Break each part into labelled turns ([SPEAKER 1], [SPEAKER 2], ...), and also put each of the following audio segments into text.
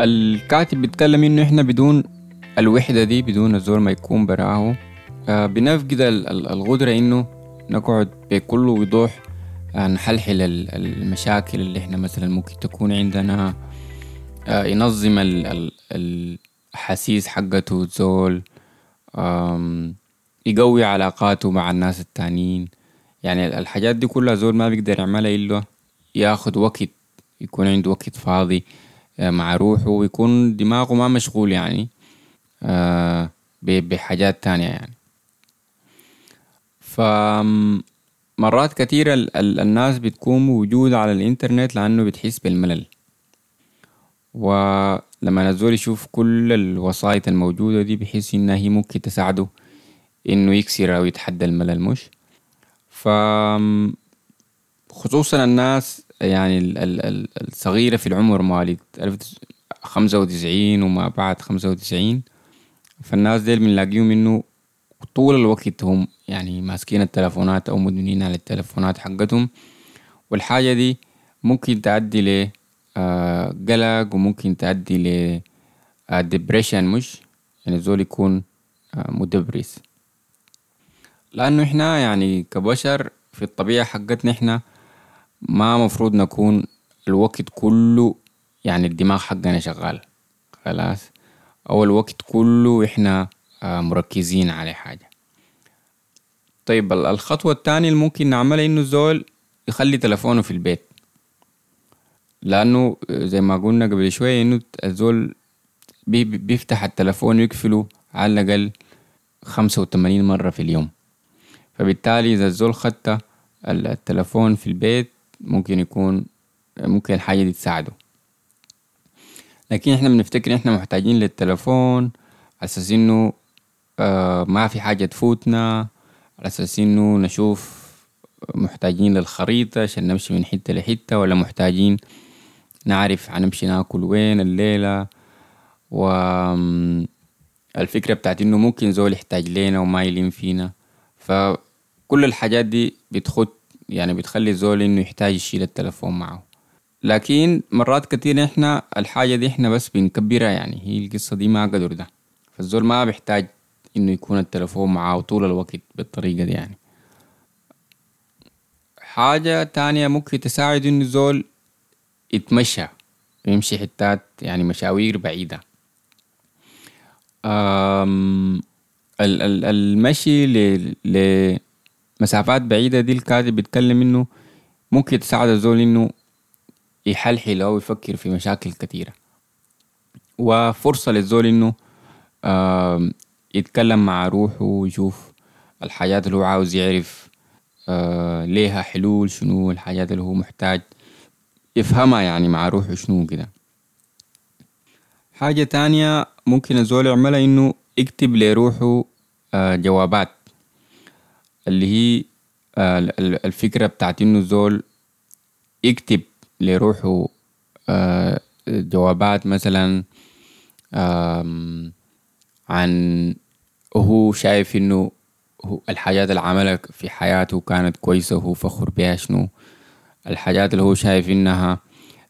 [SPEAKER 1] الكاتب بيتكلم إنه إحنا بدون الوحدة دي بدون الزول ما يكون براه آه، بنفقد ال- ال- القدرة إنه نقعد بكل وضوح آه، نحلحل ال- المشاكل اللي إحنا مثلا ممكن تكون عندنا آه، ينظم ال- ال- الأحاسيس حقته الزول يقوي علاقاته مع الناس التانيين. يعني الحاجات دي كلها زول ما بيقدر يعملها إلا ياخد وقت يكون عنده وقت فاضي. مع روحه ويكون دماغه ما مشغول يعني آه، بحاجات تانية يعني. فمرات ال- الناس بتكون موجودة على الإنترنت لأنه بتحس بالملل. ولما الزول يشوف كل الوسائط الموجودة دي بحس إنها هي ممكن تساعده إنه يكسر أو يتحدى الملل مش؟ ف خصوصا الناس يعني ال- ال- ال- الصغيرة في العمر خمسة وتسعين وما بعد خمسة وتسعين فالناس ديل بنلاقيهم إنه طول الوقت هم يعني ماسكين التلفونات أو مدمنين على التلفونات حقتهم. والحاجة دي ممكن تؤدي ل آه، قلق وممكن تؤدي ل depression مش؟ يعني الزول يكون آه، مدبرس. لأنه إحنا يعني كبشر في الطبيعة حقتنا إحنا ما مفروض نكون الوقت كله يعني الدماغ حقنا شغال. خلاص؟ أو الوقت كله إحنا آه، مركزين على حاجة. طيب ال- الخطوة التانية اللي ممكن نعملها إنه الزول يخلي تلفونه في البيت. لأنه زي ما قلنا قبل شوية إنه الزول بي- بي- بيفتح التلفون ويقفله على الأقل خمسة وتمانين مرة في اليوم. فبالتالي إذا الزول خدت ال- التلفون في البيت ممكن يكون ممكن الحاجة دي تساعده. لكن إحنا بنفتكر إحنا محتاجين للتلفون على أساس إنه آه ما في حاجة تفوتنا على أساس إنه نشوف محتاجين للخريطة عشان نمشي من حتة لحتة ولا محتاجين نعرف هنمشي ناكل وين الليلة. و الفكرة بتاعت إنه ممكن زول يحتاج لنا وما يلين فينا. فكل الحاجات دي بتخد يعني بتخلي الزول إنه يحتاج يشيل التلفون معه. لكن مرات كتير إحنا الحاجة دي إحنا بس بنكبرها يعني هي القصة دي ما قدر ده. فالزول ما بيحتاج إنه يكون التلفون معاه طول الوقت بالطريقة دي يعني. حاجة تانية ممكن تساعد إنه الزول يتمشى يمشي حتات يعني مشاوير بعيدة. أم ال- ال- المشي ل- لمسافات بعيدة دي الكاتب بيتكلم إنه ممكن تساعد الزول إنه يحلحل أو يفكر في مشاكل كتيرة. وفرصة للزول آم، يتكلم مع روحه ويشوف الحاجات اللي هو عاوز يعرف آه، ليها حلول شنو الحاجات اللي هو محتاج يفهمها يعني مع روحه شنو كده. حاجة تانية ممكن الزول يعملها إنه يكتب لروحه آه، جوابات. اللي هي آه، ال- ال- الفكرة بتاعت إنه الزول يكتب لروحه آه، جوابات مثلا عن هو شايف هو الحاجات اللي عملها في حياته كانت كويسة وهو فخور بها شنو. الحاجات اللي هو شايف إنها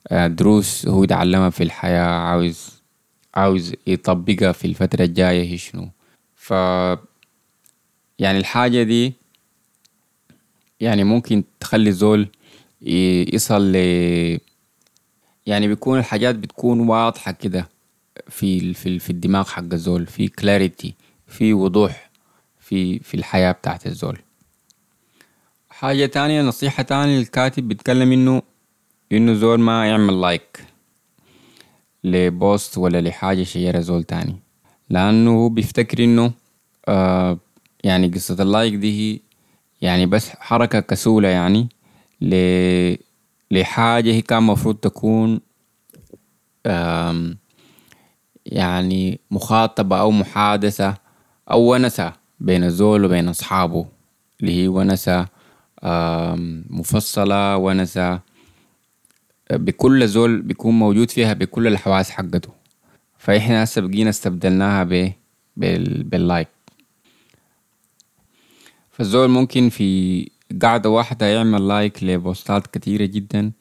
[SPEAKER 1] آه، دروس هو يتعلمها في الحياة عاوز عاوز يطبقها في الفترة الجاية هي شنو. ف يعني الحاجة دي يعني ممكن تخلي الزول ي- يصل ل يعني بيكون الحاجات بتكون واضحة كده في في في الدماغ حق الزول في clarity في وضوح في في الحياة بتاعت الزول. حاجة تانية نصيحة تانية الكاتب بيتكلم إنه إنه زول ما يعمل like ل post ولا لحاجة شيرها زول تاني. لأنه بيفتكر إنه آه يعني قصة ال like دي يعني بس حركة كسولة يعني ل لحاجة هي كان مفروض تكون يعني مخاطبة أو محادثة أو ونسة بين الزول وبين أصحابه اللي هي ونسة مفصلة ونسة بكل زول بيكون موجود فيها بكل الحواس حقته. فإحنا هسه بقينا استبدلناها ب بال... باللايك. فالزول ممكن في قعدة واحدة يعمل لايك لبوستات كتيرة جدا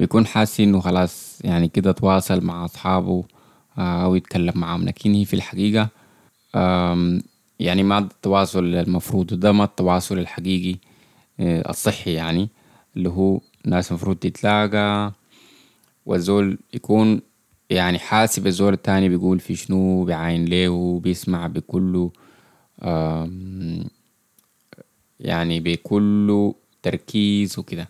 [SPEAKER 1] ويكون حاسس إنه خلاص يعني كده تواصل مع أصحابه أو يتكلم معاهم. لكن هي في الحقيقة يعني ما التواصل المفروض ده ما التواصل الحقيقي الصحي يعني اللي هو ناس مفروض تتلاقى والزول يكون يعني حاسب الزول التاني بيقول في شنو بعين ليه بيسمع بكله. يعني بكل تركيز وكده.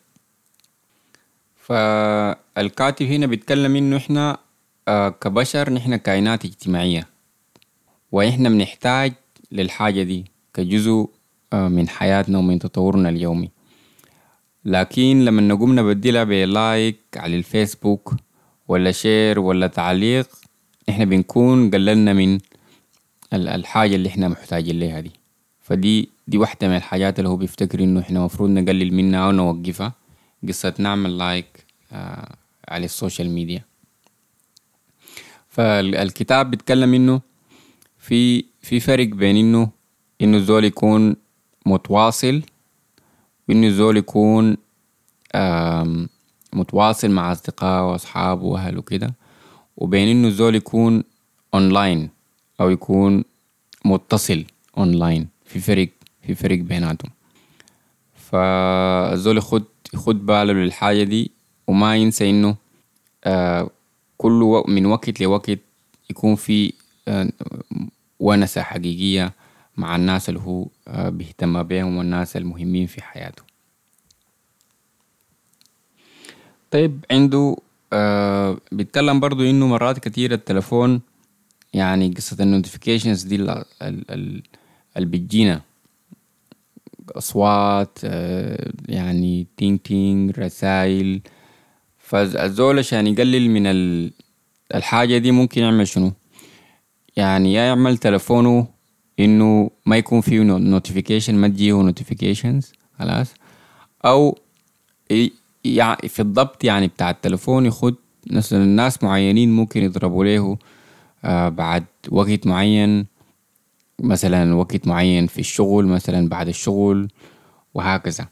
[SPEAKER 1] فالكاتب هنا بيتكلم إنه إحنا آه، كبشر نحن كائنات اجتماعية وإحنا بنحتاج للحاجة دي كجزء آه، من حياتنا ومن تطورنا اليومي. لكن لما نقوم نبدلها ب like على الفيسبوك ولا share ولا تعليق إحنا بنكون قللنا من الحاجة اللي إحنا محتاجين لها دي. فدي دي واحدة من الحاجات اللي هو بيفتكر إنه إحنا مفروض نقلل منها أو نوقفها. قصة نعمل like آه على السوشيال ميديا. فالكتاب بيتكلم إنه في في فرق بين إنه إنه الزول يكون متواصل وإنه الزول يكون متواصل مع أصدقائه وأصحابه وأهله وكده وبين إنه الزول يكون اونلاين أو يكون متصل اونلاين في فرق في فرق بيناتهم. فالزول يخد يخد باله للحاجة دي وما ينسى إنه آه كل من وقت لوقت يكون في آه ونسة حقيقية مع الناس اللي هو آه بيهتم بهم والناس المهمين في حياته. طيب عنده آه بيتكلم برضو إنه مرات كتير التلفون يعني قصة ال notifications دي اللي بتجينا أصوات آه يعني ting ting رسائل فالزول عشان يقلل من الحاجة دي ممكن يعمل شنو؟ يعني يا يعمل تلفونه إنه ما يكون فيه notification ما تجيه notifications خلاص. أو يعني في الضبط يعني بتاع التلفون يخد مثلا الناس معينين ممكن يضربوا له آه بعد وقت معين. مثلا وقت معين في الشغل مثلا بعد الشغل وهكذا.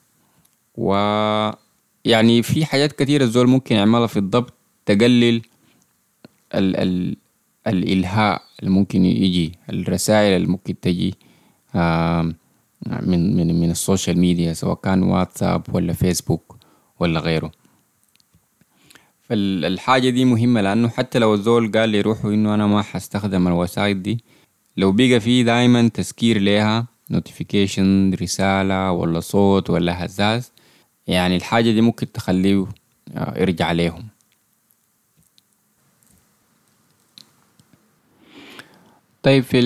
[SPEAKER 1] و يعني في حاجات كتيرة الزول ممكن يعملها في الضبط تقلل ال ال الإلهاء اللي ممكن يجي الرسائل اللي ممكن تجي من من من ال social media سواء كان واتساب ولا فيسبوك ولا غيره. فالحاجة دي مهمة لأنه حتى لو الزول قال لي روحه إنه أنا ما حستخدم الوسائل دي لو بقى في دايما تذكير ليها notification رسالة ولا صوت ولا هزاز يعني الحاجة دي ممكن تخليه آه، يرجع ليهم طيب في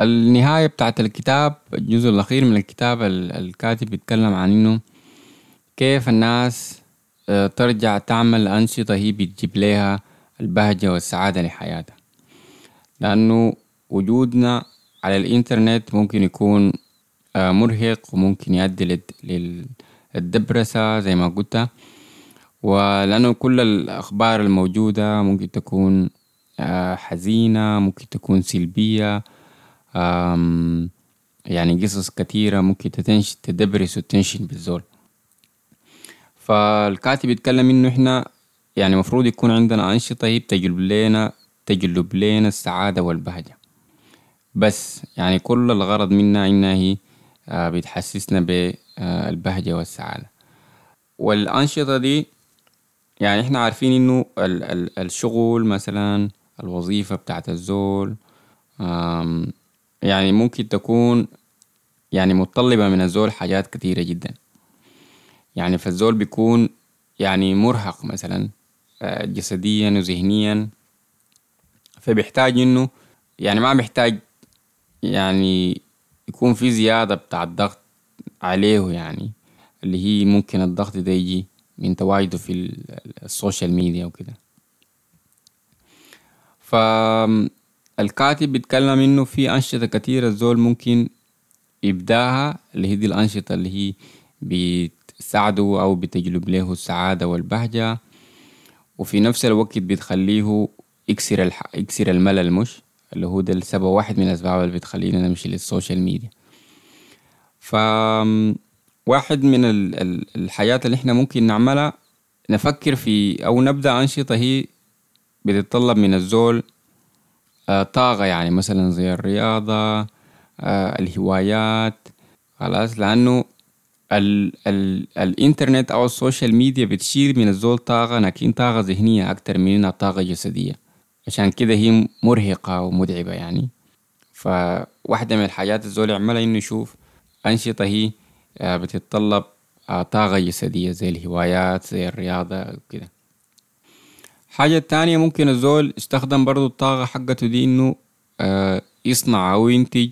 [SPEAKER 1] النهاية بتاعت الكتاب الجزء الأخير من الكتاب الكاتب بيتكلم عن إنه كيف الناس آه، ترجع تعمل أنشطة هي بتجيب لها البهجة والسعادة لحياتها. لأنه وجودنا على الإنترنت ممكن يكون آه، مرهق وممكن يؤدي للدبرسة زي ما قلت. ولأنه كل الأخبار الموجودة ممكن تكون آه، حزينة ممكن تكون سلبية يعني قصص كتيرة ممكن تدبرس وتنشن بالزول. فالكاتب يتكلم إنه إحنا يعني مفروض يكون عندنا أنشطة هي بتجلب لنا تجلب لنا السعادة والبهجة. بس يعني كل الغرض منها إنها هي آه، بتحسسنا بالبهجة والسعادة. والأنشطة دي يعني إحنا عارفين إنه الشغل مثلا الوظيفة بتاعت الزول يعني ممكن تكون يعني متطلبة من الزول حاجات كتيرة جدا. يعني فالزول بيكون يعني مرهق مثلا آه، جسديا وذهنيا فبيحتاج إنه يعني ما بيحتاج يعني يكون في زيادة بتاع الضغط عليه يعني اللي هي ممكن الضغط ده يجي من تواجده في ال social media وكده. فالكاتب بيتكلم إنه في أنشطة كتيرة الزول ممكن يبدأها اللي هي دي الأنشطة اللي هي بتساعده أو بتجلب له السعادة والبهجة. وفي نفس الوقت بتخليه يكسر الح... يكسر الملل مش؟ اللي هو ده السبب واحد من الأسباب اللي بتخلينا نمشي لل social media. ف واحد من الحاجات اللي إحنا ممكن نعملها نفكر في أو نبدأ أنشطة هي بتتطلب من الزول طاقة يعني مثلا زي الرياضة الهوايات خلاص لأنه ال ال الإنترنت أو ال social media بتشيل من الزول طاقة لكن طاقة ذهنية أكتر من طاقة جسدية. عشان كده هي مرهقة ومتعبة يعني. فواحدة من الحاجات الزول يعملها إنه يشوف أنشطة هي بتتطلب طاقة جسدية زي الهوايات زي الرياضة وكده حاجة تانية ممكن الزول يستخدم برضو الطاقة حقته دي إنه يصنع أو ينتج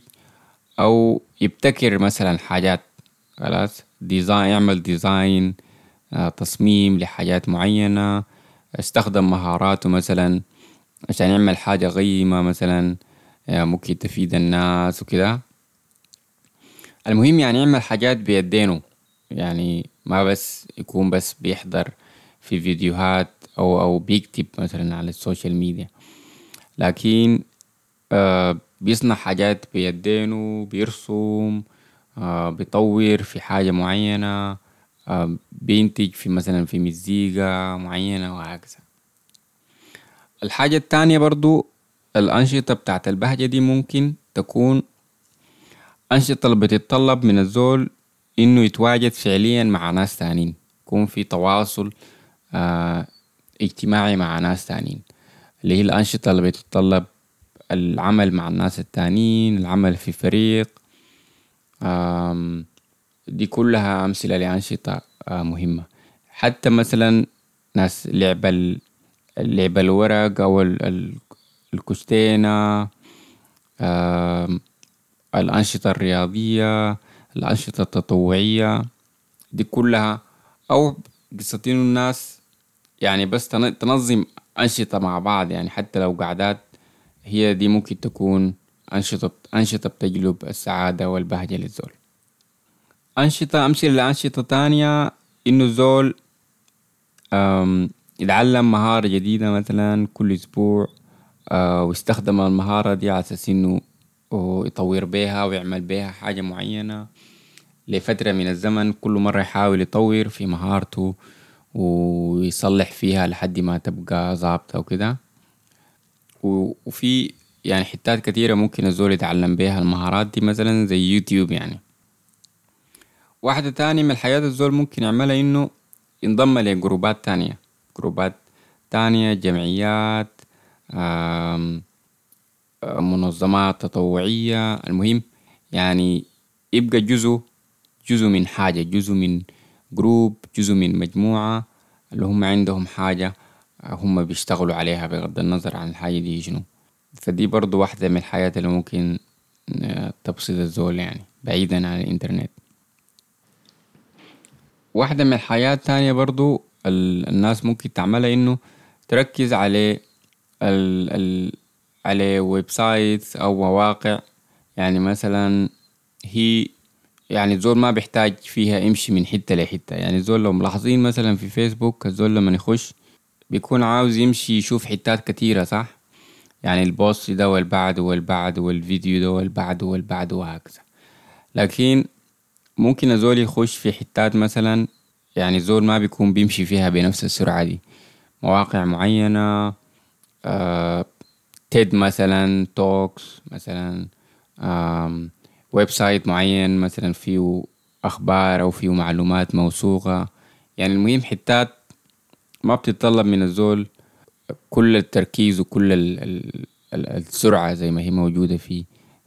[SPEAKER 1] أو يبتكر مثلا حاجات خلاص. design يعمل design تصميم لحاجات معينة استخدم مهاراته مثلا. عشان يعمل حاجة قيمة مثلا ممكن تفيد الناس وكده. المهم يعني يعمل حاجات بيدينه. يعني ما بس يكون بس بيحضر في فيديوهات أو أو بيكتب مثلا على ال social media. لكن آه بيصنع حاجات بيدينه بيرسم آه بيطور في حاجة معينة آه بينتج في مثلا في مزيكا معينة وهكذا. الحاجة التانية برضو الأنشطة بتاعت البهجة دي ممكن تكون أنشطة اللي بتتطلب من الزول إنه يتواجد فعليا مع ناس تانين يكون في تواصل آه اجتماعي مع ناس تانين اللي هي الأنشطة اللي بتتطلب العمل مع الناس التانيين العمل في فريق دي كلها أمثلة لأنشطة مهمة. حتى مثلا ناس لعب لعب الورق أو الكشتينة الأنشطة الرياضية الأنشطة التطوعية دي كلها. أو قصة الناس يعني بس تنظم أنشطة مع بعض. يعني حتى لو قعدات هي دي ممكن تكون أنشطة أنشطة بتجلب السعادة والبهجة للزول. أنشطة أمثلة لأنشطة تانية إنه الزول يتعلم مهارة جديدة مثلا كل أسبوع ويستخدم المهارة دي على أساس إنه يطور بيها ويعمل بيها حاجة معينة لفترة من الزمن كل مرة يحاول يطور في مهارته ويصلح فيها لحد ما تبقى ظابطة وكده. وفي يعني حتات كتيرة ممكن الزول يتعلم بيها المهارات دي مثلا زي يوتيوب يعني. واحدة تانية من الحاجات الزول ممكن يعملها إنه ينضم لجروبات تانية. جروبات تانية جمعيات منظمات تطوعية. المهم يعني يبقى جزء جزء من حاجة جزء من جروب جزء من مجموعة اللي هم عندهم حاجة هم بيشتغلوا عليها بغض النظر عن الحاجة دي شنو. فدي برضو واحدة من الحاجات اللي ممكن تبسط الزول يعني بعيدا عن الإنترنت. واحدة من الحاجات التانية برضو الناس ممكن تعملها إنه تركز على ال ال على website أو مواقع. يعني مثلا هي يعني الزول ما بيحتاج فيها يمشي من حتة لحتة. يعني الزول لو ملاحظين مثلا في فيسبوك الزول لما يخش بيكون عاوز يمشي يشوف حتات كتيرة صح؟ يعني ال post ده والبعده والبعده والفيديو ده والبعده والبعده وهكذا. لكن ممكن الزول يخش في حتات مثلا يعني الزول ما بيكون بيمشي فيها بنفس السرعة دي. مواقع معينة آه TED مثلا Talks مثلا website معين مثلا فيه أخبار أو فيه معلومات موثوقة. يعني المهم حتات ما بتتطلب من الزول كل التركيز وكل ال ال السرعة زي ما هي موجودة في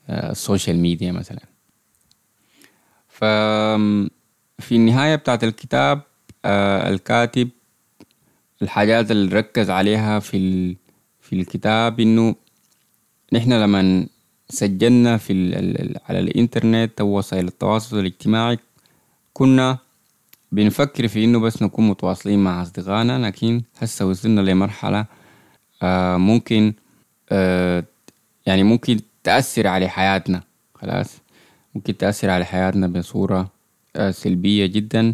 [SPEAKER 1] ال social media مثلا. ففي النهاية بتاعت الكتاب الكاتب الحاجات اللي ركز عليها في في الكتاب إنه نحن لما سجلنا في ال على الإنترنت أو وسائل التواصل الاجتماعي كنا بنفكر في إنه بس نكون متواصلين مع أصدقائنا لكن هسه وصلنا لمرحلة آه ممكن آه يعني ممكن تأثر على حياتنا خلاص؟ ممكن تأثر على حياتنا بصورة آه سلبية جدا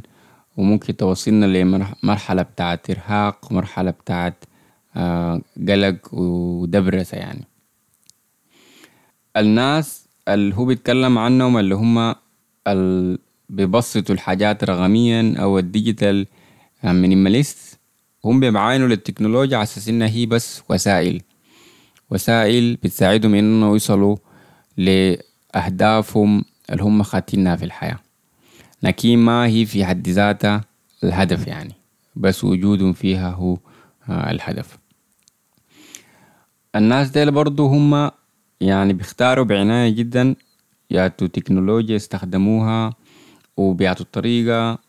[SPEAKER 1] وممكن توصلنا لمرحلة بتاعت إرهاق مرحلة بتاعت قلق ودبرسة يعني. الناس اللي هو بيتكلم عنهم اللي هم اللي بيبسطوا الحاجات رقميا أو ال digital minimalist هم بيعاينوا للتكنولوجيا على أساس إنها هي بس وسائل. وسائل بتساعدهم إنه يوصلوا لأهدافهم اللي هم خاتينها في الحياة. لكن ما هي في حد ذاتها الهدف يعني بس وجودهم فيها هو الهدف. الناس ديل برضو هم يعني بيختاروا بعناية جدا ياتوا تكنولوجيا يستخدموها وبيعطوا الطريقة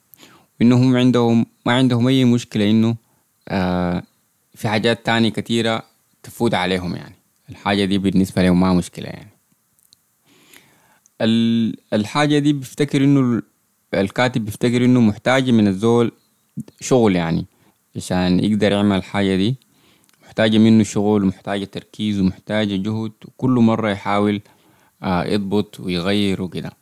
[SPEAKER 1] وإنهم عندهم ما عندهم أي مشكلة إنه آه في حاجات تانية كتيرة تفوت عليهم يعني. الحاجة دي بالنسبة لهم ما مشكلة يعني. الحاجة دي بيفتكر إنه الكاتب بيفتكر إنه محتاج من الزول شغل يعني عشان يقدر يعمل الحاجة دي. محتاجة منه شغل محتاجة تركيز ومحتاجة جهد وكل مرة يحاول آه يضبط ويغير وكده.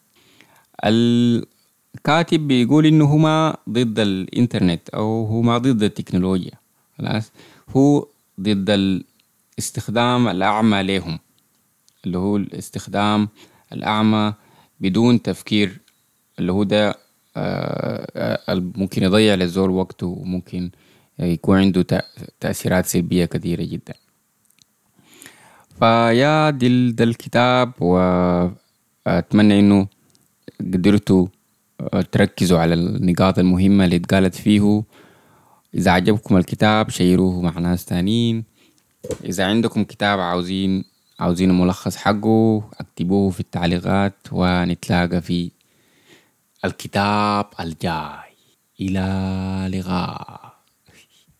[SPEAKER 1] الكاتب بيقول إنه هو ما ضد الإنترنت أو هو ما ضد التكنولوجيا خلاص؟ هو ضد الاستخدام الأعمى لهم اللي هو الاستخدام الأعمى بدون تفكير. اللي هو ده آه ممكن يضيع للزول وقته وممكن يكون عنده تأثيرات سلبية كثيرة جدا. فيا دي ده الكتاب وأتمنى إنه قدرتوا تركزوا على النقاط المهمة اللي اتقالت فيه. إذا عجبكم الكتاب شيروه مع ناس تانيين. إذا عندكم كتاب عاوزين عاوزين ملخص حقه اكتبوه في التعليقات ونتلاقى في الكتاب الجاي. إلى لقاء